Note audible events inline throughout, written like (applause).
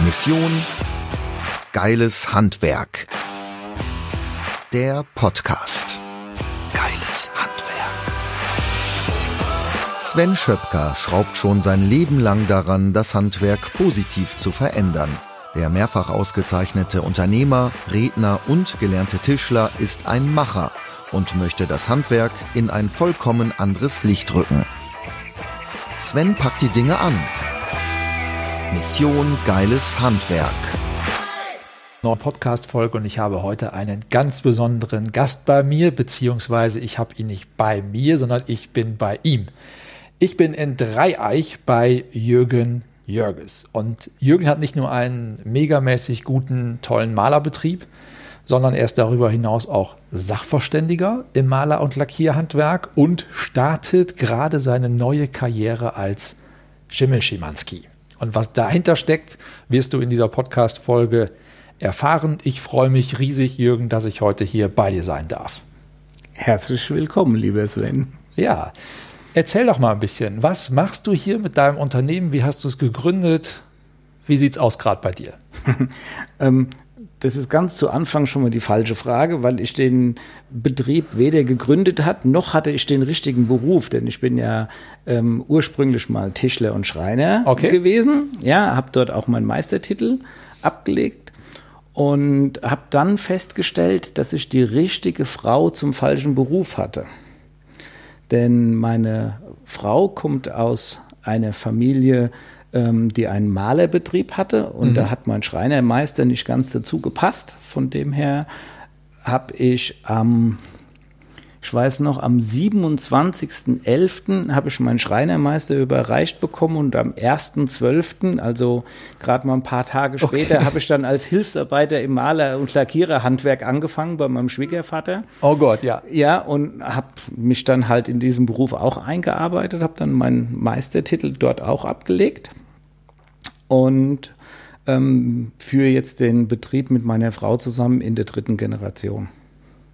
Mission Geiles Handwerk. Der Podcast. Geiles Handwerk. Sven Schöpker schraubt schon sein Leben lang daran, das Handwerk positiv zu verändern. Der mehrfach ausgezeichnete Unternehmer, Redner und gelernte Tischler ist ein Macher und möchte das Handwerk in ein vollkommen anderes Licht rücken. Sven packt die Dinge an. Mission Geiles Handwerk. Neue Podcast-Folge und ich habe heute einen ganz besonderen Gast bei mir, beziehungsweise ich habe ihn nicht bei mir, sondern ich bin bei ihm. Ich bin in Dreieich bei Jürgen Jörges. Und Jürgen hat nicht nur einen megamäßig guten, tollen Malerbetrieb, sondern er ist darüber hinaus auch Sachverständiger im Maler- und Lackierhandwerk und startet gerade seine neue Karriere als Schimmelschimanski. Und was dahinter steckt, wirst du in dieser Podcast-Folge erfahren. Ich freue mich riesig, Jürgen, dass ich heute hier bei dir sein darf. Herzlich willkommen, lieber Sven. Ja, erzähl doch mal ein bisschen. Was machst du hier mit deinem Unternehmen? Wie hast du es gegründet? Wie sieht es aus gerade bei dir? (laughs) ähm, das ist ganz zu Anfang schon mal die falsche Frage, weil ich den Betrieb weder gegründet hat, noch hatte ich den richtigen Beruf, denn ich bin ja ähm, ursprünglich mal Tischler und Schreiner okay. gewesen. Ja, habe dort auch meinen Meistertitel abgelegt und habe dann festgestellt, dass ich die richtige Frau zum falschen Beruf hatte. Denn meine Frau kommt aus einer Familie, ähm, die einen Malerbetrieb hatte und mhm. da hat mein Schreinermeister nicht ganz dazu gepasst. Von dem her habe ich am, ich weiß noch, am 27.11. habe ich meinen Schreinermeister überreicht bekommen und am 1.12., also gerade mal ein paar Tage später, okay. habe ich dann als Hilfsarbeiter im Maler- und Lackiererhandwerk angefangen bei meinem Schwiegervater. Oh Gott, ja. Ja, und habe mich dann halt in diesem Beruf auch eingearbeitet, habe dann meinen Meistertitel dort auch abgelegt und ähm, führe jetzt den Betrieb mit meiner Frau zusammen in der dritten Generation.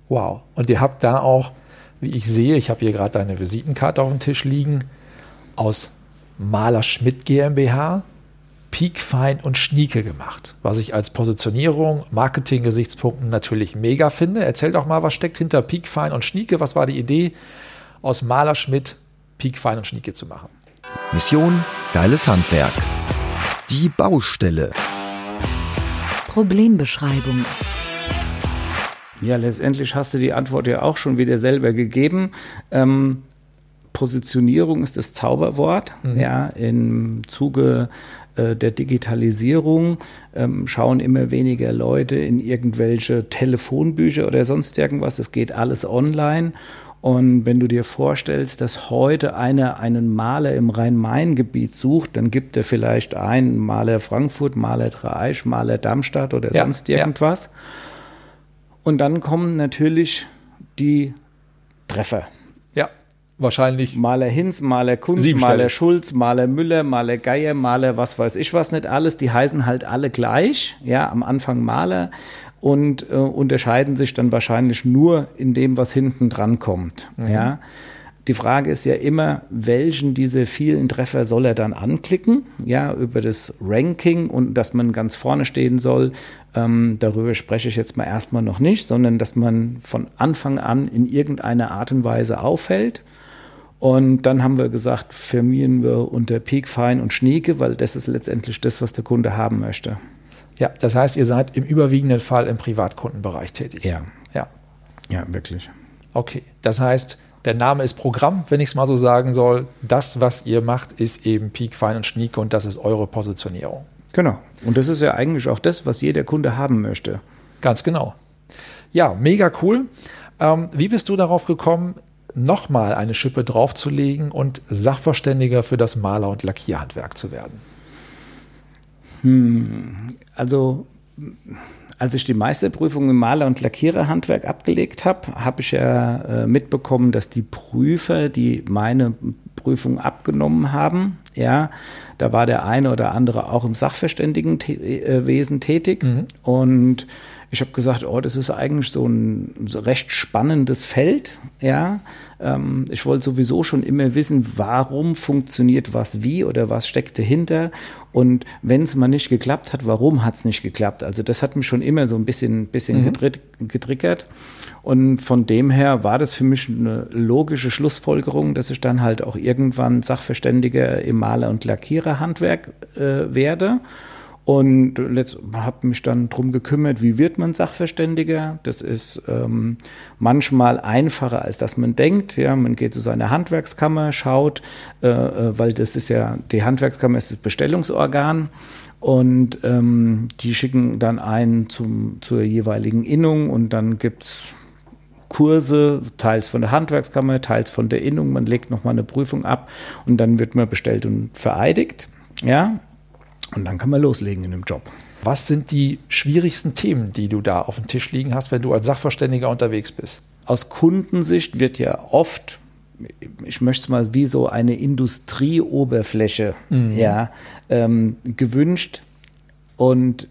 Wow. Und ihr habt da auch, wie ich sehe, ich habe hier gerade deine Visitenkarte auf dem Tisch liegen, aus Maler Schmidt GmbH, Peak Fein und Schnieke gemacht, was ich als Positionierung, Marketing-Gesichtspunkten natürlich mega finde. Erzähl doch mal, was steckt hinter Peak Fein und Schnieke? Was war die Idee, aus Maler Schmidt Peak Fein und Schnieke zu machen? Mission Geiles Handwerk. Die Baustelle. Problembeschreibung. Ja, letztendlich hast du die Antwort ja auch schon wieder selber gegeben. Ähm, Positionierung ist das Zauberwort. Mhm. Ja, im Zuge äh, der Digitalisierung ähm, schauen immer weniger Leute in irgendwelche Telefonbücher oder sonst irgendwas. Es geht alles online. Und wenn du dir vorstellst, dass heute einer einen Maler im Rhein-Main-Gebiet sucht, dann gibt er vielleicht einen Maler Frankfurt, Maler Dreieich, Maler Darmstadt oder ja, sonst irgendwas. Ja. Und dann kommen natürlich die Treffer. Ja, wahrscheinlich. Maler Hinz, Maler Kunz, Maler Schulz, Maler Müller, Maler Geier, Maler was weiß ich was nicht alles. Die heißen halt alle gleich. Ja, am Anfang Maler und äh, unterscheiden sich dann wahrscheinlich nur in dem, was hinten dran kommt. Mhm. Ja. Die Frage ist ja immer, welchen dieser vielen Treffer soll er dann anklicken? Ja, über das Ranking und dass man ganz vorne stehen soll. Ähm, darüber spreche ich jetzt mal erstmal noch nicht, sondern dass man von Anfang an in irgendeiner Art und Weise auffällt. Und dann haben wir gesagt, firmieren wir unter Peak, Fein und Schnieke, weil das ist letztendlich das, was der Kunde haben möchte. Ja, das heißt, ihr seid im überwiegenden Fall im Privatkundenbereich tätig. Ja. Ja. Ja, wirklich. Okay. Das heißt, der Name ist Programm, wenn ich es mal so sagen soll. Das, was ihr macht, ist eben Peak, Fine und Schnieke und das ist eure Positionierung. Genau. Und das ist ja eigentlich auch das, was jeder Kunde haben möchte. Ganz genau. Ja, mega cool. Ähm, wie bist du darauf gekommen, nochmal eine Schippe draufzulegen und Sachverständiger für das Maler- und Lackierhandwerk zu werden? Hm, also als ich die Meisterprüfung im Maler- und Lackiererhandwerk abgelegt habe, habe ich ja äh, mitbekommen, dass die Prüfer, die meine Prüfung abgenommen haben, Ja, da war der eine oder andere auch im Sachverständigenwesen tätig mhm. und ich habe gesagt, oh, das ist eigentlich so ein recht spannendes Feld. Ja, ähm, ich wollte sowieso schon immer wissen, warum funktioniert was wie oder was steckt dahinter. Und wenn es mal nicht geklappt hat, warum hat es nicht geklappt? Also das hat mich schon immer so ein bisschen, bisschen mhm. getriggert. Und von dem her war das für mich eine logische Schlussfolgerung, dass ich dann halt auch irgendwann Sachverständiger im Maler- und Lackiererhandwerk äh, werde. Und habe mich dann darum gekümmert, wie wird man Sachverständiger. Das ist ähm, manchmal einfacher, als dass man denkt. Ja, man geht zu seiner Handwerkskammer, schaut, äh, äh, weil das ist ja, die Handwerkskammer ist das Bestellungsorgan. Und ähm, die schicken dann einen zum, zur jeweiligen Innung und dann gibt es Kurse, teils von der Handwerkskammer, teils von der Innung. Man legt nochmal eine Prüfung ab und dann wird man bestellt und vereidigt. Ja, und dann kann man loslegen in dem Job. Was sind die schwierigsten Themen, die du da auf dem Tisch liegen hast, wenn du als Sachverständiger unterwegs bist? Aus Kundensicht wird ja oft, ich möchte es mal wie so eine Industrieoberfläche mhm. ja, ähm, gewünscht. Und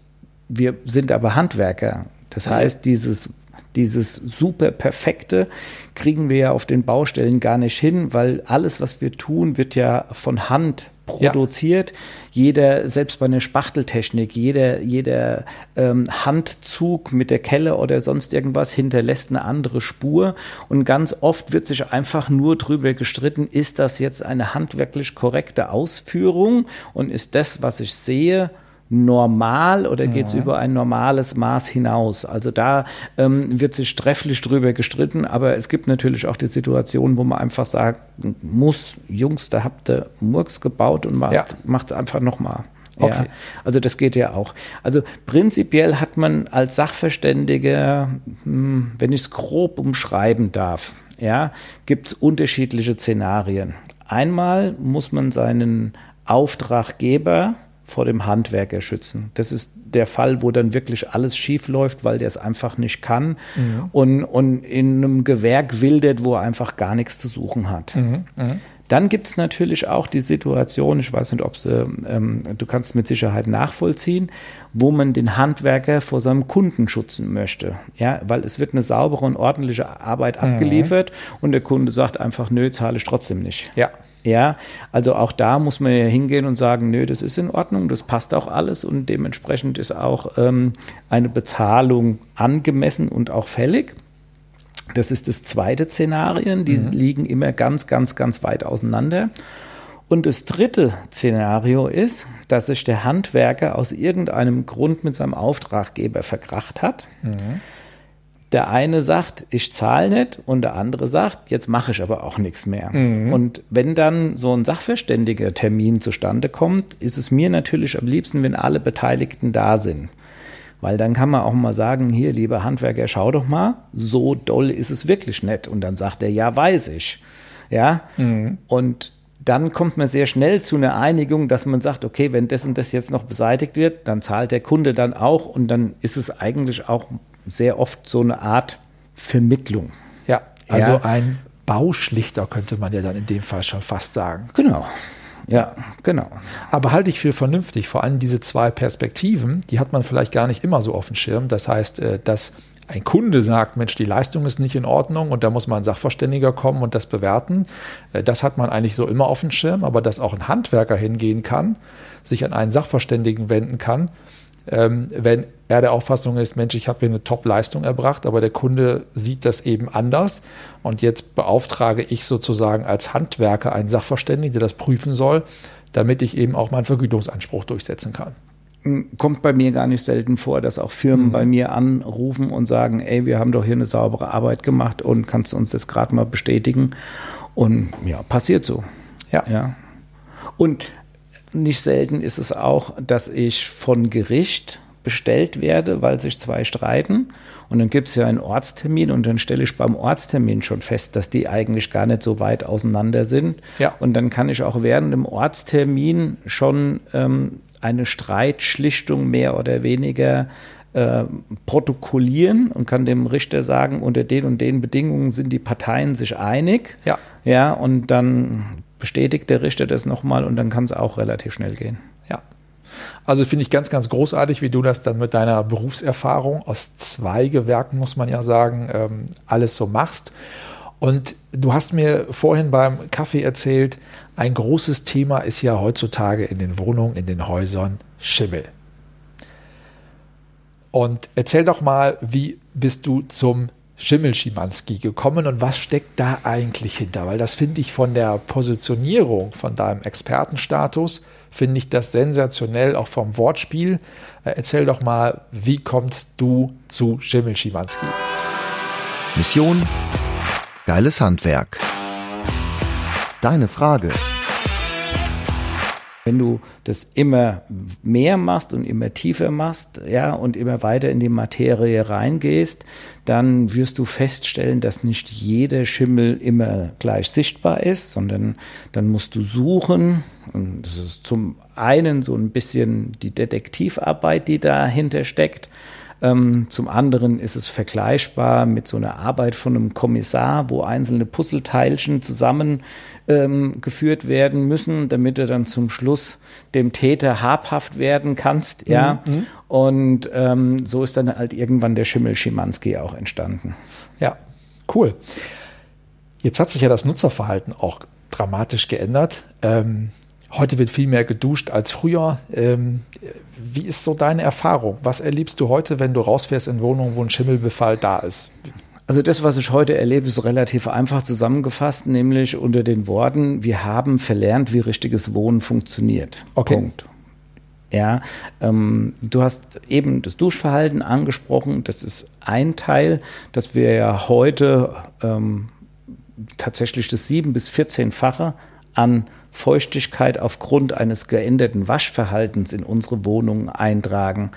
wir sind aber Handwerker. Das heißt, dieses dieses super perfekte kriegen wir ja auf den Baustellen gar nicht hin, weil alles, was wir tun, wird ja von Hand produziert. Ja. Jeder, selbst bei einer Spachteltechnik, jeder, jeder ähm, Handzug mit der Kelle oder sonst irgendwas hinterlässt eine andere Spur. Und ganz oft wird sich einfach nur drüber gestritten, ist das jetzt eine handwerklich korrekte Ausführung und ist das, was ich sehe, normal oder geht es ja. über ein normales Maß hinaus? Also da ähm, wird sich trefflich drüber gestritten, aber es gibt natürlich auch die Situation, wo man einfach sagt, muss, Jungs, da habt ihr Murks gebaut und macht es ja. einfach nochmal. Okay. Ja, also das geht ja auch. Also prinzipiell hat man als Sachverständiger, hm, wenn ich es grob umschreiben darf, ja, gibt es unterschiedliche Szenarien. Einmal muss man seinen Auftraggeber vor dem Handwerker schützen. Das ist der Fall, wo dann wirklich alles schief läuft, weil der es einfach nicht kann mhm. und, und in einem Gewerk wildert, wo er einfach gar nichts zu suchen hat. Mhm. Mhm. Dann gibt es natürlich auch die Situation, ich weiß nicht, ob sie, ähm, du kannst mit Sicherheit nachvollziehen, wo man den Handwerker vor seinem Kunden schützen möchte. Ja, weil es wird eine saubere und ordentliche Arbeit mhm. abgeliefert und der Kunde sagt einfach, nö, zahle ich trotzdem nicht. Ja. Ja, also auch da muss man ja hingehen und sagen, nö, das ist in Ordnung, das passt auch alles und dementsprechend ist auch ähm, eine Bezahlung angemessen und auch fällig. Das ist das zweite Szenario. Die mhm. liegen immer ganz, ganz, ganz weit auseinander. Und das dritte Szenario ist, dass sich der Handwerker aus irgendeinem Grund mit seinem Auftraggeber verkracht hat. Mhm. Der eine sagt, ich zahle nicht, und der andere sagt, jetzt mache ich aber auch nichts mehr. Mhm. Und wenn dann so ein sachverständiger Termin zustande kommt, ist es mir natürlich am liebsten, wenn alle Beteiligten da sind. Weil dann kann man auch mal sagen, hier, lieber Handwerker, schau doch mal, so doll ist es wirklich nicht. Und dann sagt er, ja, weiß ich. Ja. Mhm. Und dann kommt man sehr schnell zu einer Einigung, dass man sagt, okay, wenn das und das jetzt noch beseitigt wird, dann zahlt der Kunde dann auch und dann ist es eigentlich auch sehr oft so eine Art Vermittlung. Ja, also ja. ein Bauschlichter könnte man ja dann in dem Fall schon fast sagen. Genau. Ja, genau. Aber halte ich für vernünftig, vor allem diese zwei Perspektiven, die hat man vielleicht gar nicht immer so auf dem Schirm. Das heißt, äh, dass ein Kunde sagt, Mensch, die Leistung ist nicht in Ordnung und da muss mal ein Sachverständiger kommen und das bewerten. Äh, das hat man eigentlich so immer auf dem Schirm, aber dass auch ein Handwerker hingehen kann, sich an einen Sachverständigen wenden kann, wenn er der Auffassung ist, Mensch, ich habe hier eine Top-Leistung erbracht, aber der Kunde sieht das eben anders. Und jetzt beauftrage ich sozusagen als Handwerker einen Sachverständigen, der das prüfen soll, damit ich eben auch meinen Vergütungsanspruch durchsetzen kann. Kommt bei mir gar nicht selten vor, dass auch Firmen mhm. bei mir anrufen und sagen, ey, wir haben doch hier eine saubere Arbeit gemacht und kannst du uns das gerade mal bestätigen? Und ja, passiert so. Ja. ja. Und nicht selten ist es auch, dass ich von Gericht bestellt werde, weil sich zwei streiten. Und dann gibt es ja einen Ortstermin und dann stelle ich beim Ortstermin schon fest, dass die eigentlich gar nicht so weit auseinander sind. Ja. Und dann kann ich auch während dem Ortstermin schon ähm, eine Streitschlichtung mehr oder weniger äh, protokollieren und kann dem Richter sagen, unter den und den Bedingungen sind die Parteien sich einig. Ja. Ja, und dann bestätigt der Richter das nochmal und dann kann es auch relativ schnell gehen. Ja. Also finde ich ganz, ganz großartig, wie du das dann mit deiner Berufserfahrung aus zwei Gewerken, muss man ja sagen, ähm, alles so machst. Und du hast mir vorhin beim Kaffee erzählt, ein großes Thema ist ja heutzutage in den Wohnungen, in den Häusern Schimmel. Und erzähl doch mal, wie bist du zum Schimmel-Schimanski gekommen und was steckt da eigentlich hinter? Weil das finde ich von der Positionierung, von deinem Expertenstatus, finde ich das sensationell, auch vom Wortspiel. Äh, erzähl doch mal, wie kommst du zu Schimmel-Schimanski? Mission Geiles Handwerk. Deine Frage. Wenn du das immer mehr machst und immer tiefer machst, ja, und immer weiter in die Materie reingehst, dann wirst du feststellen, dass nicht jeder Schimmel immer gleich sichtbar ist, sondern dann musst du suchen. Und das ist zum einen so ein bisschen die Detektivarbeit, die dahinter steckt. Ähm, zum anderen ist es vergleichbar mit so einer Arbeit von einem Kommissar, wo einzelne Puzzleteilchen zusammengeführt ähm, werden müssen, damit du dann zum Schluss dem Täter habhaft werden kannst. Ja. Mhm. Und ähm, so ist dann halt irgendwann der Schimmel Schimanski auch entstanden. Ja, cool. Jetzt hat sich ja das Nutzerverhalten auch dramatisch geändert. Ähm, Heute wird viel mehr geduscht als früher. Ähm, wie ist so deine Erfahrung? Was erlebst du heute, wenn du rausfährst in Wohnungen, wo ein Schimmelbefall da ist? Also das, was ich heute erlebe, ist relativ einfach zusammengefasst, nämlich unter den Worten, wir haben verlernt, wie richtiges Wohnen funktioniert. Okay. Punkt. Ja, ähm, du hast eben das Duschverhalten angesprochen. Das ist ein Teil, dass wir ja heute ähm, tatsächlich das sieben bis 14-fache an Feuchtigkeit aufgrund eines geänderten Waschverhaltens in unsere Wohnungen eintragen.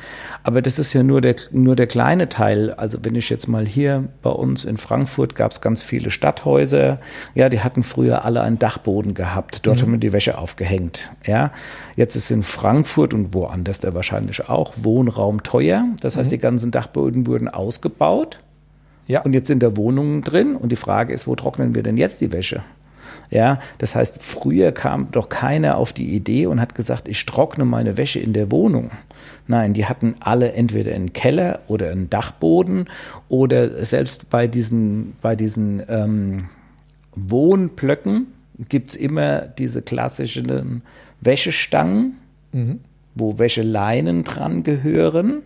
Aber das ist ja nur der, nur der kleine Teil. Also wenn ich jetzt mal hier bei uns in Frankfurt gab es ganz viele Stadthäuser. Ja, die hatten früher alle einen Dachboden gehabt. Dort mhm. haben wir die Wäsche aufgehängt. Ja, jetzt ist in Frankfurt und woanders da wahrscheinlich auch Wohnraum teuer. Das heißt, mhm. die ganzen Dachböden wurden ausgebaut. Ja. Und jetzt sind da Wohnungen drin. Und die Frage ist, wo trocknen wir denn jetzt die Wäsche? Ja, das heißt, früher kam doch keiner auf die Idee und hat gesagt, ich trockne meine Wäsche in der Wohnung. Nein, die hatten alle entweder einen Keller oder einen Dachboden oder selbst bei diesen, bei diesen ähm, Wohnblöcken gibt es immer diese klassischen Wäschestangen, mhm. wo Wäscheleinen dran gehören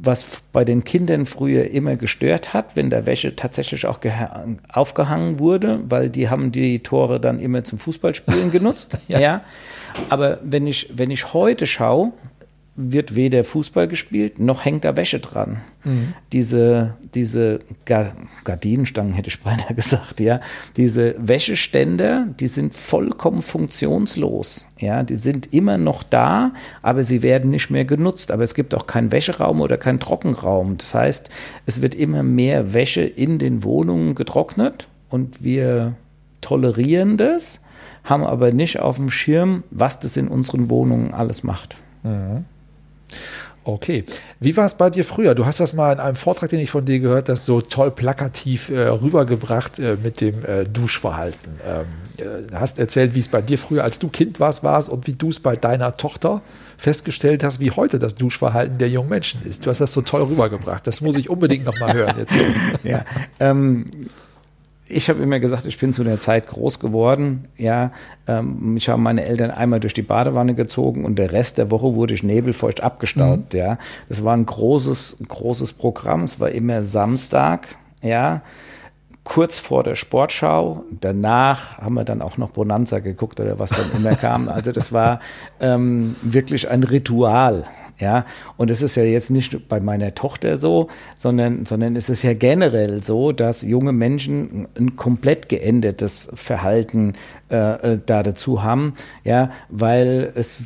was bei den Kindern früher immer gestört hat, wenn der Wäsche tatsächlich auch aufgehangen wurde, weil die haben die Tore dann immer zum Fußballspielen genutzt. (laughs) ja. ja. Aber wenn ich, wenn ich heute schaue, wird weder Fußball gespielt, noch hängt da Wäsche dran. Mhm. Diese, diese Gardinenstangen, hätte ich beinahe (laughs) gesagt, ja. Diese Wäscheständer, die sind vollkommen funktionslos. Ja, die sind immer noch da, aber sie werden nicht mehr genutzt. Aber es gibt auch keinen Wäscheraum oder keinen Trockenraum. Das heißt, es wird immer mehr Wäsche in den Wohnungen getrocknet und wir tolerieren das, haben aber nicht auf dem Schirm, was das in unseren Wohnungen alles macht. Mhm. Okay. Wie war es bei dir früher? Du hast das mal in einem Vortrag, den ich von dir gehört hast, so toll plakativ äh, rübergebracht äh, mit dem äh, Duschverhalten. Ähm, äh, hast erzählt, wie es bei dir früher, als du Kind warst, war und wie du es bei deiner Tochter festgestellt hast, wie heute das Duschverhalten der jungen Menschen ist. Du hast das so toll rübergebracht. Das muss ich unbedingt noch mal (laughs) hören jetzt. ja, ähm, ich habe immer gesagt, ich bin zu der Zeit groß geworden. Ja, ähm, mich haben meine Eltern einmal durch die Badewanne gezogen und der Rest der Woche wurde ich nebelfeucht abgestaubt. Mhm. Ja, das war ein großes, großes Programm. Es war immer Samstag. Ja, kurz vor der Sportschau. Danach haben wir dann auch noch Bonanza geguckt oder was dann immer kam. Also das war ähm, wirklich ein Ritual. Ja, und es ist ja jetzt nicht bei meiner Tochter so, sondern, sondern es ist ja generell so, dass junge Menschen ein komplett geändertes Verhalten äh, äh, da dazu haben, ja, weil es,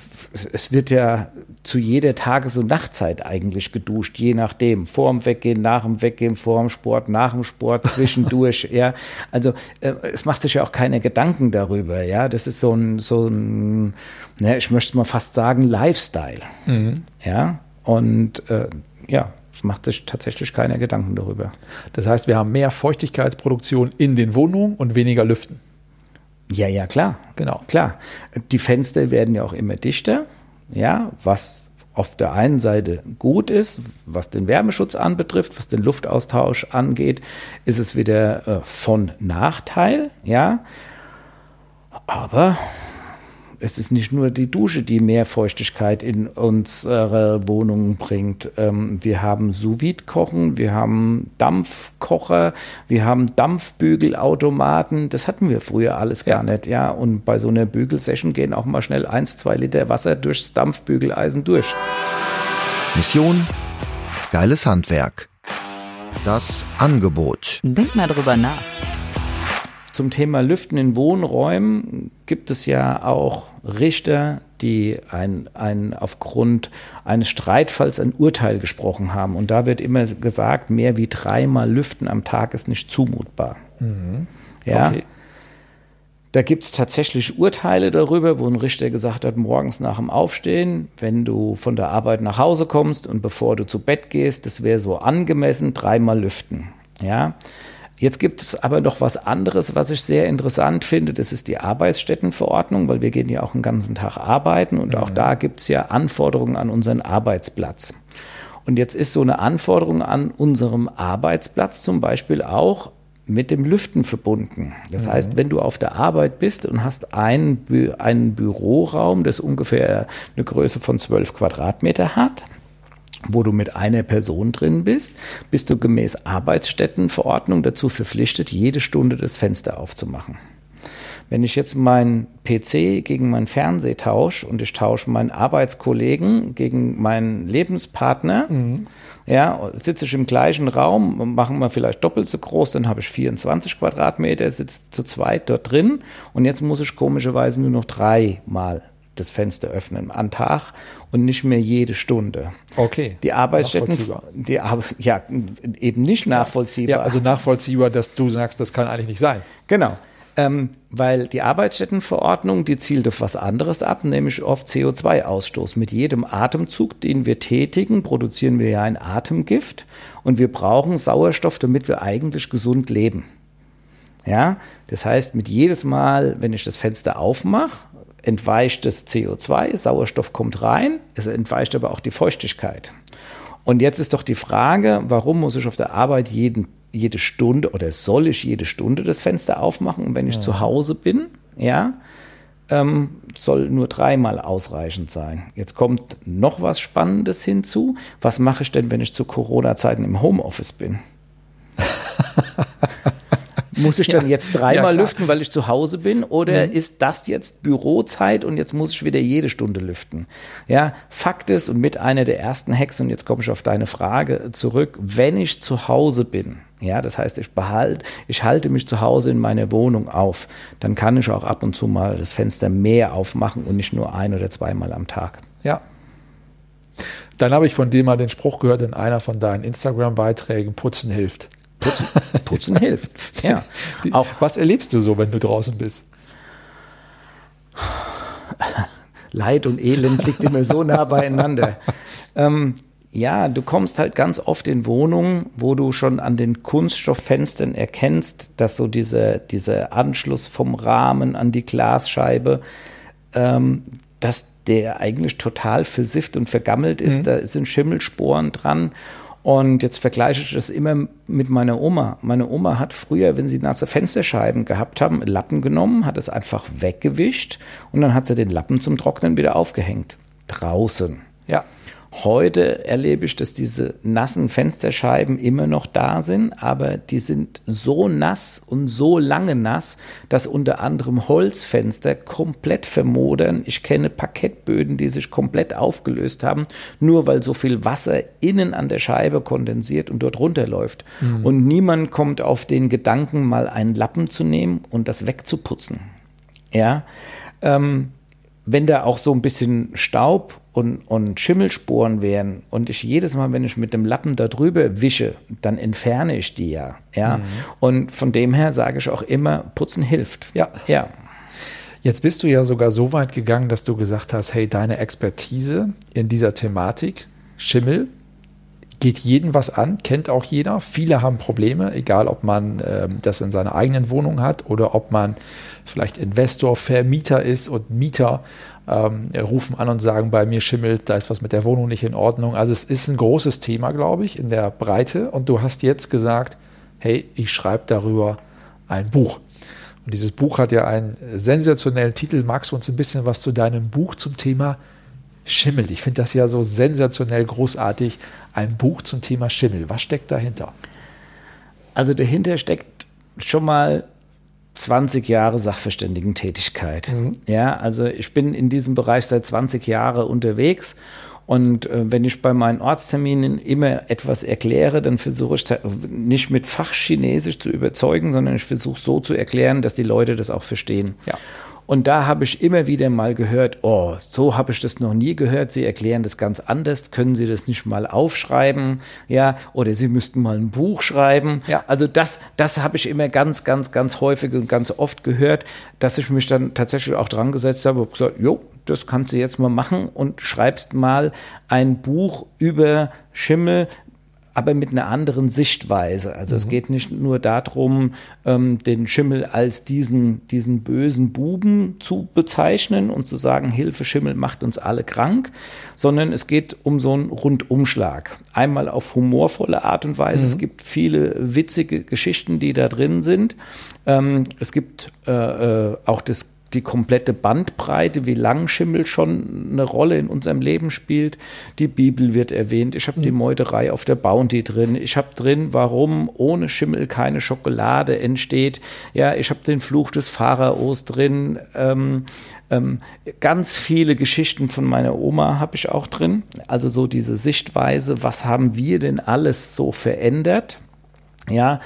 es wird ja zu jeder Tages- und Nachtzeit eigentlich geduscht, je nachdem. Vor dem Weggehen, nach dem Weggehen, vor dem Sport, nach dem Sport, zwischendurch, (laughs) ja. Also äh, es macht sich ja auch keine Gedanken darüber, ja. Das ist so ein, so ein, ne, ich möchte mal fast sagen, Lifestyle. Mhm. Ja. Und äh, ja, es macht sich tatsächlich keine Gedanken darüber. Das heißt, wir haben mehr Feuchtigkeitsproduktion in den Wohnungen und weniger Lüften. Ja, ja, klar. Genau. Klar. Die Fenster werden ja auch immer dichter, ja, was auf der einen Seite gut ist, was den Wärmeschutz anbetrifft, was den Luftaustausch angeht, ist es wieder äh, von Nachteil, ja. Aber es ist nicht nur die Dusche, die mehr Feuchtigkeit in unsere Wohnungen bringt. Ähm, wir haben sous kochen wir haben Dampfkocher, wir haben Dampfbügelautomaten. Das hatten wir früher alles gar nicht, ja. Und bei so einer Bügelsession gehen auch mal schnell eins, zwei Liter Wasser durchs Dampfbügeleisen durch. Mission: Geiles Handwerk. Das Angebot. Denk mal drüber nach. Zum Thema Lüften in Wohnräumen gibt es ja auch Richter, die ein, ein, aufgrund eines Streitfalls ein Urteil gesprochen haben. Und da wird immer gesagt, mehr wie dreimal Lüften am Tag ist nicht zumutbar. Mhm. Ja. Okay. Da gibt es tatsächlich Urteile darüber, wo ein Richter gesagt hat, morgens nach dem Aufstehen, wenn du von der Arbeit nach Hause kommst und bevor du zu Bett gehst, das wäre so angemessen, dreimal lüften. Ja. Jetzt gibt es aber noch was anderes, was ich sehr interessant finde. Das ist die Arbeitsstättenverordnung, weil wir gehen ja auch den ganzen Tag arbeiten und mhm. auch da gibt es ja Anforderungen an unseren Arbeitsplatz. Und jetzt ist so eine Anforderung an unserem Arbeitsplatz zum Beispiel auch mit dem Lüften verbunden. Das mhm. heißt, wenn du auf der Arbeit bist und hast einen, Bü einen Büroraum, das ungefähr eine Größe von 12 Quadratmeter hat, wo du mit einer Person drin bist, bist du gemäß Arbeitsstättenverordnung dazu verpflichtet, jede Stunde das Fenster aufzumachen. Wenn ich jetzt meinen PC gegen meinen Fernseher tausche und ich tausche meinen Arbeitskollegen gegen meinen Lebenspartner, mhm. ja, sitze ich im gleichen Raum, machen wir vielleicht doppelt so groß, dann habe ich 24 Quadratmeter, sitze zu zweit dort drin und jetzt muss ich komischerweise nur noch dreimal das Fenster öffnen am Tag und nicht mehr jede Stunde. Okay. Die Arbeitsstätten, die ja eben nicht nachvollziehbar. Ja, also nachvollziehbar, dass du sagst, das kann eigentlich nicht sein. Genau. Ähm, weil die Arbeitsstättenverordnung, die zielt auf was anderes ab, nämlich auf CO2-Ausstoß. Mit jedem Atemzug, den wir tätigen, produzieren wir ja ein Atemgift und wir brauchen Sauerstoff, damit wir eigentlich gesund leben. Ja, das heißt, mit jedes Mal, wenn ich das Fenster aufmache, entweicht das CO2, Sauerstoff kommt rein, es entweicht aber auch die Feuchtigkeit. Und jetzt ist doch die Frage, warum muss ich auf der Arbeit jeden, jede Stunde oder soll ich jede Stunde das Fenster aufmachen? Und wenn ich ja. zu Hause bin, ja, ähm, soll nur dreimal ausreichend sein. Jetzt kommt noch was Spannendes hinzu. Was mache ich denn, wenn ich zu Corona-Zeiten im Homeoffice bin? (laughs) Muss ich dann ja. jetzt dreimal ja, lüften, weil ich zu Hause bin? Oder mhm. ist das jetzt Bürozeit und jetzt muss ich wieder jede Stunde lüften? Ja, Fakt ist und mit einer der ersten Hacks, und jetzt komme ich auf deine Frage zurück, wenn ich zu Hause bin, ja, das heißt, ich behalte, ich halte mich zu Hause in meiner Wohnung auf, dann kann ich auch ab und zu mal das Fenster mehr aufmachen und nicht nur ein oder zweimal am Tag. Ja. Dann habe ich von dir mal den Spruch gehört in einer von deinen Instagram-Beiträgen, Putzen hilft. Putzen, Putzen hilft. (laughs) Ja. Auch, Was erlebst du so, wenn du draußen bist? Leid und Elend liegt immer so nah beieinander. Ähm, ja, du kommst halt ganz oft in Wohnungen, wo du schon an den Kunststofffenstern erkennst, dass so dieser diese Anschluss vom Rahmen an die Glasscheibe, ähm, dass der eigentlich total versifft und vergammelt ist. Mhm. Da sind Schimmelsporen dran. Und jetzt vergleiche ich das immer mit meiner Oma. Meine Oma hat früher, wenn sie nasse Fensterscheiben gehabt haben, Lappen genommen, hat es einfach weggewischt und dann hat sie den Lappen zum Trocknen wieder aufgehängt. Draußen. Ja. Heute erlebe ich, dass diese nassen Fensterscheiben immer noch da sind, aber die sind so nass und so lange nass, dass unter anderem Holzfenster komplett vermodern. Ich kenne Parkettböden, die sich komplett aufgelöst haben, nur weil so viel Wasser innen an der Scheibe kondensiert und dort runterläuft. Mhm. Und niemand kommt auf den Gedanken, mal einen Lappen zu nehmen und das wegzuputzen. Ja, ähm, wenn da auch so ein bisschen Staub und, und Schimmelsporen wären und ich jedes Mal, wenn ich mit dem Lappen da drüber wische, dann entferne ich die ja. ja? Mhm. Und von dem her sage ich auch immer, Putzen hilft. Ja. ja. Jetzt bist du ja sogar so weit gegangen, dass du gesagt hast, hey, deine Expertise in dieser Thematik, Schimmel, geht jeden was an, kennt auch jeder. Viele haben Probleme, egal ob man äh, das in seiner eigenen Wohnung hat oder ob man vielleicht Investor, Vermieter ist und Mieter ähm, rufen an und sagen, bei mir schimmelt, da ist was mit der Wohnung nicht in Ordnung. Also es ist ein großes Thema, glaube ich, in der Breite. Und du hast jetzt gesagt, hey, ich schreibe darüber ein Buch. Und dieses Buch hat ja einen sensationellen Titel. Magst du uns ein bisschen was zu deinem Buch zum Thema Schimmel? Ich finde das ja so sensationell großartig. Ein Buch zum Thema Schimmel. Was steckt dahinter? Also dahinter steckt schon mal 20 Jahre Sachverständigentätigkeit. Mhm. Ja, also ich bin in diesem Bereich seit 20 Jahren unterwegs und äh, wenn ich bei meinen Ortsterminen immer etwas erkläre, dann versuche ich nicht mit Fachchinesisch zu überzeugen, sondern ich versuche so zu erklären, dass die Leute das auch verstehen. Ja. Und da habe ich immer wieder mal gehört, oh, so habe ich das noch nie gehört. Sie erklären das ganz anders. Können Sie das nicht mal aufschreiben? Ja, oder Sie müssten mal ein Buch schreiben. Ja. Also das, das habe ich immer ganz, ganz, ganz häufig und ganz oft gehört, dass ich mich dann tatsächlich auch dran gesetzt habe und gesagt, jo, das kannst du jetzt mal machen und schreibst mal ein Buch über Schimmel, aber mit einer anderen Sichtweise. Also mhm. es geht nicht nur darum, ähm, den Schimmel als diesen, diesen bösen Buben zu bezeichnen und zu sagen, Hilfe, Schimmel macht uns alle krank, sondern es geht um so einen Rundumschlag. Einmal auf humorvolle Art und Weise. Mhm. Es gibt viele witzige Geschichten, die da drin sind. Ähm, es gibt äh, äh auch das die komplette Bandbreite, wie lang Schimmel schon eine Rolle in unserem Leben spielt. Die Bibel wird erwähnt. Ich habe mhm. die Meuterei auf der Bounty drin. Ich habe drin, warum ohne Schimmel keine Schokolade entsteht. Ja, ich habe den Fluch des Pharaos drin. Ähm, ähm, ganz viele Geschichten von meiner Oma habe ich auch drin. Also so diese Sichtweise, was haben wir denn alles so verändert? Ja,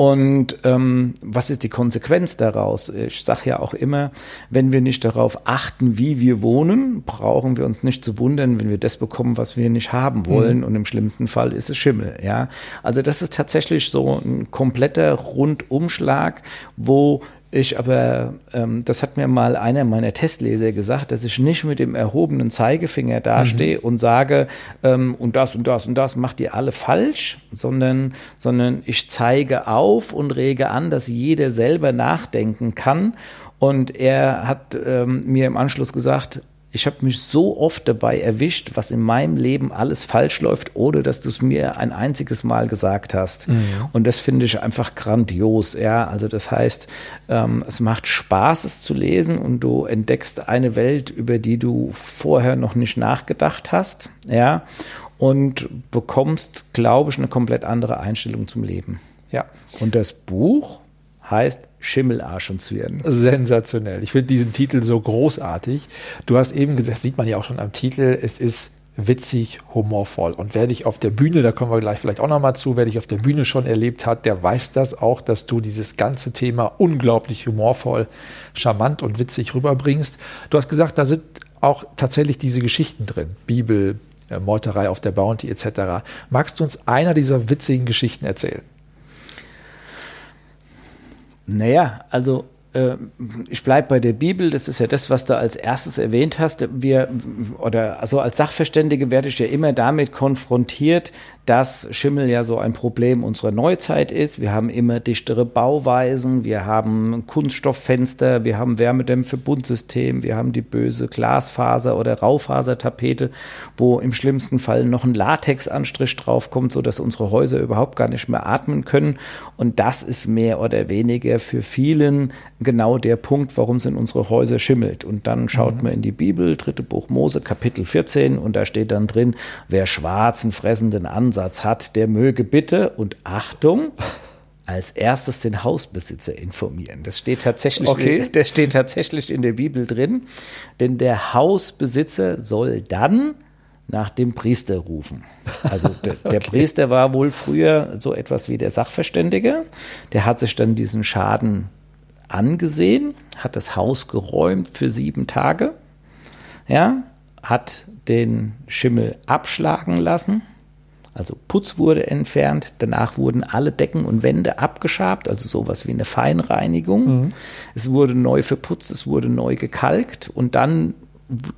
und ähm, was ist die Konsequenz daraus? Ich sage ja auch immer, wenn wir nicht darauf achten, wie wir wohnen, brauchen wir uns nicht zu wundern, wenn wir das bekommen, was wir nicht haben wollen. Mhm. Und im schlimmsten Fall ist es Schimmel. Ja, also das ist tatsächlich so ein kompletter Rundumschlag, wo ich aber, ähm, das hat mir mal einer meiner Testleser gesagt, dass ich nicht mit dem erhobenen Zeigefinger dastehe mhm. und sage, ähm, und das und das und das macht ihr alle falsch, sondern, sondern ich zeige auf und rege an, dass jeder selber nachdenken kann. Und er hat ähm, mir im Anschluss gesagt, ich habe mich so oft dabei erwischt, was in meinem Leben alles falsch läuft, ohne dass du es mir ein einziges Mal gesagt hast. Mhm. Und das finde ich einfach grandios. Ja, also das heißt, ähm, es macht Spaß, es zu lesen und du entdeckst eine Welt, über die du vorher noch nicht nachgedacht hast. Ja, und bekommst, glaube ich, eine komplett andere Einstellung zum Leben. Ja. Und das Buch heißt Schimmelarsch und Zwirn. Sensationell. Ich finde diesen Titel so großartig. Du hast eben gesagt, sieht man ja auch schon am Titel, es ist witzig, humorvoll. Und wer dich auf der Bühne, da kommen wir gleich vielleicht auch nochmal zu, wer dich auf der Bühne schon erlebt hat, der weiß das auch, dass du dieses ganze Thema unglaublich humorvoll, charmant und witzig rüberbringst. Du hast gesagt, da sind auch tatsächlich diese Geschichten drin. Bibel, äh, Meuterei auf der Bounty etc. Magst du uns einer dieser witzigen Geschichten erzählen? Naja, also äh, ich bleibe bei der Bibel, das ist ja das, was du als erstes erwähnt hast. Wir, oder also als Sachverständige werde ich ja immer damit konfrontiert, dass Schimmel ja so ein Problem unserer Neuzeit ist. Wir haben immer dichtere Bauweisen, wir haben Kunststofffenster, wir haben Wärmedämmverbundsystem, wir haben die böse Glasfaser- oder Raufasertapete, wo im schlimmsten Fall noch ein Latexanstrich draufkommt, sodass unsere Häuser überhaupt gar nicht mehr atmen können. Und das ist mehr oder weniger für vielen genau der Punkt, warum es in unsere Häuser schimmelt. Und dann schaut mhm. man in die Bibel, dritte Buch Mose, Kapitel 14, und da steht dann drin, wer schwarzen, fressenden Ansatz hat, der möge bitte, und Achtung, als erstes den Hausbesitzer informieren. Das steht tatsächlich, okay. (laughs) das steht tatsächlich in der Bibel drin. Denn der Hausbesitzer soll dann nach dem Priester rufen. Also (laughs) der, okay. der, Priester war wohl früher so etwas wie der Sachverständige. Der hat sich dann diesen Schaden angesehen, hat das Haus geräumt für sieben Tage, ja, hat den Schimmel abschlagen lassen, also Putz wurde entfernt, danach wurden alle Decken und Wände abgeschabt, also sowas wie eine Feinreinigung. Mhm. Es wurde neu verputzt, es wurde neu gekalkt und dann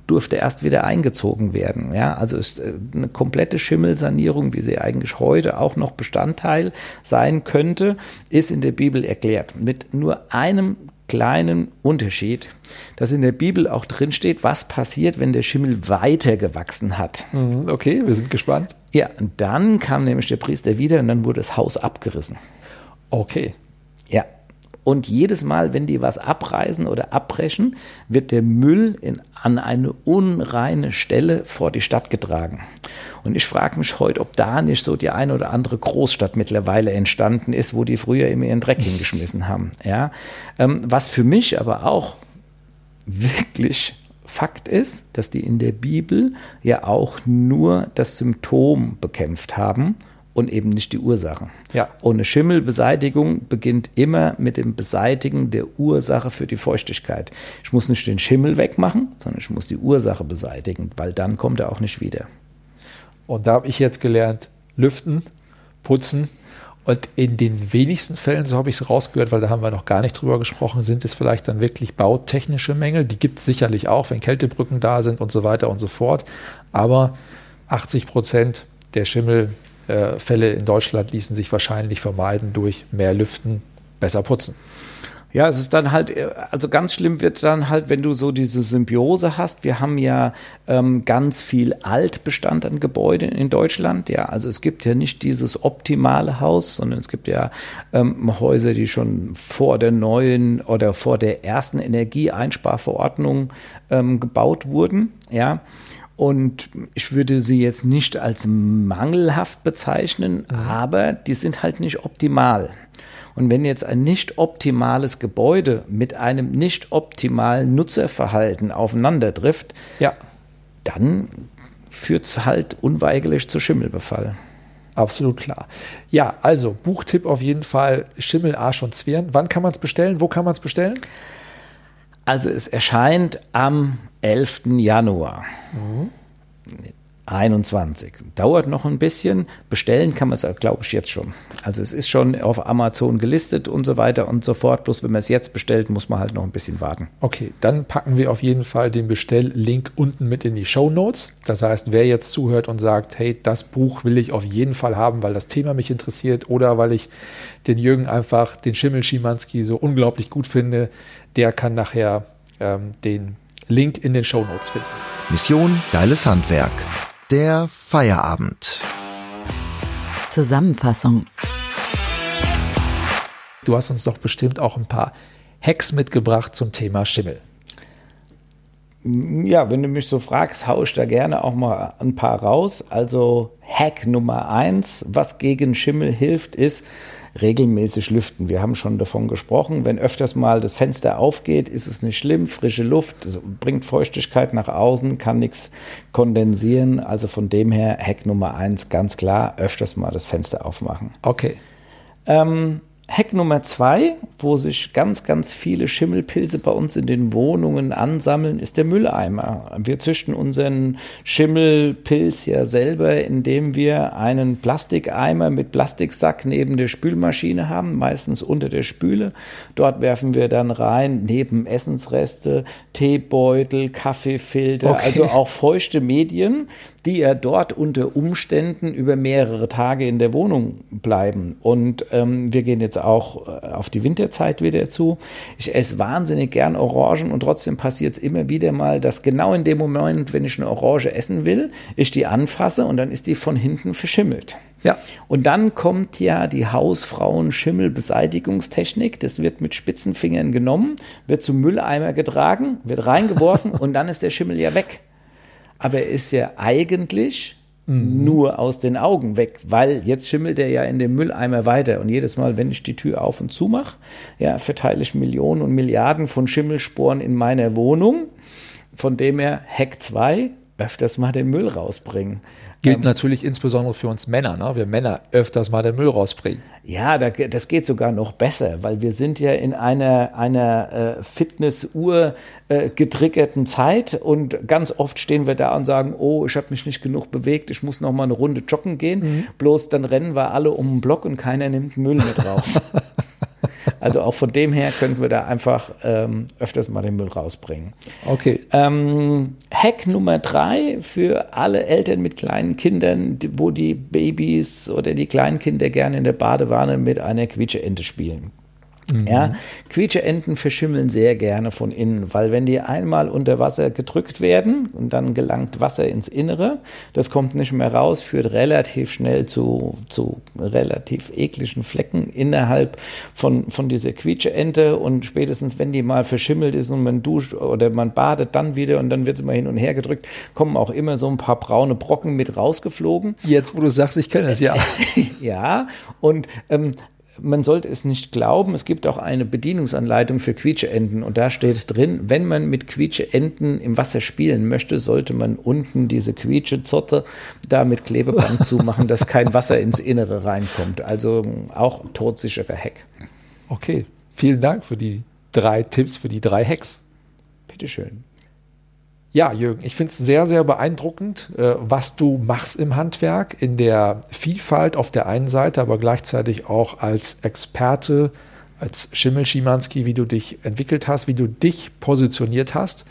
durfte erst wieder eingezogen werden. Ja, also ist äh, eine komplette Schimmelsanierung, wie sie eigentlich heute auch noch Bestandteil sein könnte, ist in der Bibel erklärt. Mit nur einem kleinen Unterschied, dass in der Bibel auch drin steht, was passiert, wenn der Schimmel weiter gewachsen hat. Mhm, okay, wir sind gespannt. Ja, und dann kam nämlich der Priester wieder und dann wurde das Haus abgerissen. Okay. Und jedes Mal, wenn die was abreißen oder abbrechen, wird der Müll in, an eine unreine Stelle vor die Stadt getragen. Und ich frage mich heute, ob da nicht so die eine oder andere Großstadt mittlerweile entstanden ist, wo die früher immer ihren Dreck hingeschmissen (laughs) haben. Ja? Ähm, was für mich aber auch wirklich Fakt ist, dass die in der Bibel ja auch nur das Symptom bekämpft haben und eben nicht die Ursache. Ja. Und eine Schimmelbeseitigung beginnt immer mit dem Beseitigen der Ursache für die Feuchtigkeit. Ich muss nicht den Schimmel wegmachen, sondern ich muss die Ursache beseitigen, weil dann kommt er auch nicht wieder. Und da habe ich jetzt gelernt, lüften, putzen. Und in den wenigsten Fällen, so habe ich es rausgehört, weil da haben wir noch gar nicht drüber gesprochen, sind es vielleicht dann wirklich bautechnische Mängel. Die gibt es sicherlich auch, wenn Kältebrücken da sind und so weiter und so fort. Aber 80 Prozent der Schimmel äh, Fälle in Deutschland ließen sich wahrscheinlich vermeiden durch mehr Lüften, besser putzen. Ja, es ist dann halt, also ganz schlimm wird dann halt, wenn du so diese Symbiose hast. Wir haben ja ähm, ganz viel Altbestand an Gebäuden in Deutschland. Ja, also es gibt ja nicht dieses optimale Haus, sondern es gibt ja ähm, Häuser, die schon vor der neuen oder vor der ersten Energieeinsparverordnung ähm, gebaut wurden. Ja. Und ich würde sie jetzt nicht als mangelhaft bezeichnen, mhm. aber die sind halt nicht optimal. Und wenn jetzt ein nicht optimales Gebäude mit einem nicht optimalen Nutzerverhalten aufeinander trifft, ja. dann führt es halt unweigerlich zu Schimmelbefall. Absolut klar. Ja, also Buchtipp auf jeden Fall Schimmel, Arsch und Zwirn. Wann kann man es bestellen? Wo kann man es bestellen? Also es erscheint am 11. Januar. Mhm. 21. Dauert noch ein bisschen. Bestellen kann man es, glaube ich, jetzt schon. Also es ist schon auf Amazon gelistet und so weiter und so fort. Bloß wenn man es jetzt bestellt, muss man halt noch ein bisschen warten. Okay, dann packen wir auf jeden Fall den Bestelllink unten mit in die Show Notes. Das heißt, wer jetzt zuhört und sagt, hey, das Buch will ich auf jeden Fall haben, weil das Thema mich interessiert oder weil ich den Jürgen einfach, den Schimmel Schimanski so unglaublich gut finde, der kann nachher ähm, den Link in den Show Notes finden. Mission Geiles Handwerk. Der Feierabend. Zusammenfassung. Du hast uns doch bestimmt auch ein paar Hacks mitgebracht zum Thema Schimmel. Ja, wenn du mich so fragst, haue ich da gerne auch mal ein paar raus. Also Hack Nummer eins, was gegen Schimmel hilft, ist, regelmäßig lüften. Wir haben schon davon gesprochen, wenn öfters mal das Fenster aufgeht, ist es nicht schlimm. Frische Luft bringt Feuchtigkeit nach außen, kann nichts kondensieren. Also von dem her, Hack Nummer eins, ganz klar, öfters mal das Fenster aufmachen. Okay. Ähm, Hack Nummer zwei, wo sich ganz, ganz viele Schimmelpilze bei uns in den Wohnungen ansammeln, ist der Mülleimer. Wir züchten unseren Schimmelpilz ja selber, indem wir einen Plastikeimer mit Plastiksack neben der Spülmaschine haben, meistens unter der Spüle. Dort werfen wir dann rein, neben Essensreste, Teebeutel, Kaffeefilter, okay. also auch feuchte Medien, die ja dort unter Umständen über mehrere Tage in der Wohnung bleiben. Und ähm, wir gehen jetzt auch äh, auf die Winterzeit wieder zu. Ich esse wahnsinnig gern Orangen und trotzdem passiert es immer wieder mal, dass genau in dem Moment, wenn ich eine Orange essen will, ich die anfasse und dann ist die von hinten verschimmelt. Ja. Und dann kommt ja die Hausfrauen-Schimmelbeseitigungstechnik. Das wird mit spitzen Fingern genommen, wird zum Mülleimer getragen, wird reingeworfen (laughs) und dann ist der Schimmel ja weg aber er ist ja eigentlich mhm. nur aus den Augen weg, weil jetzt schimmelt er ja in dem Mülleimer weiter und jedes Mal, wenn ich die Tür auf und zu mache, ja, verteile ich Millionen und Milliarden von Schimmelsporen in meiner Wohnung. Von dem her Hack 2, öfters mal den Müll rausbringen. Gilt ähm, natürlich insbesondere für uns Männer, ne? wir Männer öfters mal den Müll rausbringen. Ja, das geht sogar noch besser, weil wir sind ja in einer, einer äh, Fitnessuhr äh, getriggerten Zeit und ganz oft stehen wir da und sagen, oh, ich habe mich nicht genug bewegt, ich muss noch mal eine Runde joggen gehen. Mhm. Bloß dann rennen wir alle um den Block und keiner nimmt Müll mit raus. (laughs) Also auch von dem her könnten wir da einfach ähm, öfters mal den Müll rausbringen. Okay. Ähm, Hack Nummer drei für alle Eltern mit kleinen Kindern, wo die Babys oder die Kleinkinder gerne in der Badewanne mit einer Quietscheente spielen. Mhm. Ja, Quietscheenten verschimmeln sehr gerne von innen, weil wenn die einmal unter Wasser gedrückt werden und dann gelangt Wasser ins Innere, das kommt nicht mehr raus, führt relativ schnell zu, zu relativ ekligen Flecken innerhalb von, von dieser Quietscheente und spätestens wenn die mal verschimmelt ist und man duscht oder man badet dann wieder und dann wird sie mal hin und her gedrückt, kommen auch immer so ein paar braune Brocken mit rausgeflogen. Jetzt, wo du sagst, ich kenne es ja. (laughs) ja, und ähm, man sollte es nicht glauben, es gibt auch eine Bedienungsanleitung für Quietscheenten und da steht drin, wenn man mit Quietscheenten im Wasser spielen möchte, sollte man unten diese Quietschezotte da mit Klebeband (laughs) zumachen, dass kein Wasser ins Innere reinkommt. Also auch todsicherer Hack. Okay, vielen Dank für die drei Tipps, für die drei Hacks. Bitteschön. Ja, Jürgen, ich finde es sehr, sehr beeindruckend, äh, was du machst im Handwerk, in der Vielfalt auf der einen Seite, aber gleichzeitig auch als Experte, als Schimmel Schimanski, wie du dich entwickelt hast, wie du dich positioniert hast.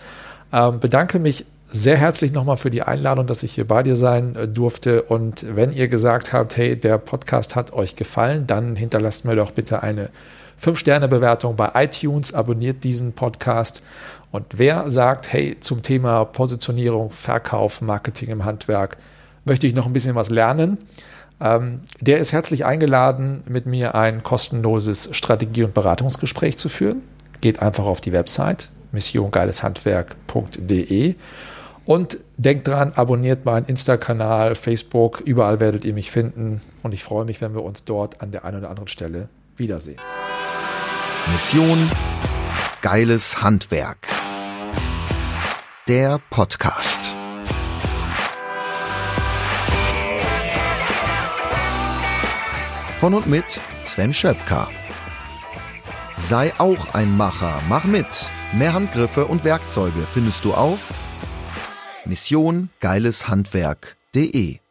Ähm, bedanke mich sehr herzlich nochmal für die Einladung, dass ich hier bei dir sein äh, durfte. Und wenn ihr gesagt habt, hey, der Podcast hat euch gefallen, dann hinterlasst mir doch bitte eine 5-Sterne-Bewertung bei iTunes, abonniert diesen Podcast. Und wer sagt, hey, zum Thema Positionierung, Verkauf, Marketing im Handwerk möchte ich noch ein bisschen was lernen, ähm, der ist herzlich eingeladen, mit mir ein kostenloses Strategie- und Beratungsgespräch zu führen. Geht einfach auf die Website missiongeileshandwerk.de und denkt dran, abonniert meinen Insta-Kanal, Facebook, überall werdet ihr mich finden. Und ich freue mich, wenn wir uns dort an der einen oder anderen Stelle wiedersehen. Mission Geiles Handwerk. Der Podcast. Von und mit Sven Schöpker. Sei auch ein Macher, mach mit. Mehr Handgriffe und Werkzeuge findest du auf Mission Geileshandwerk.de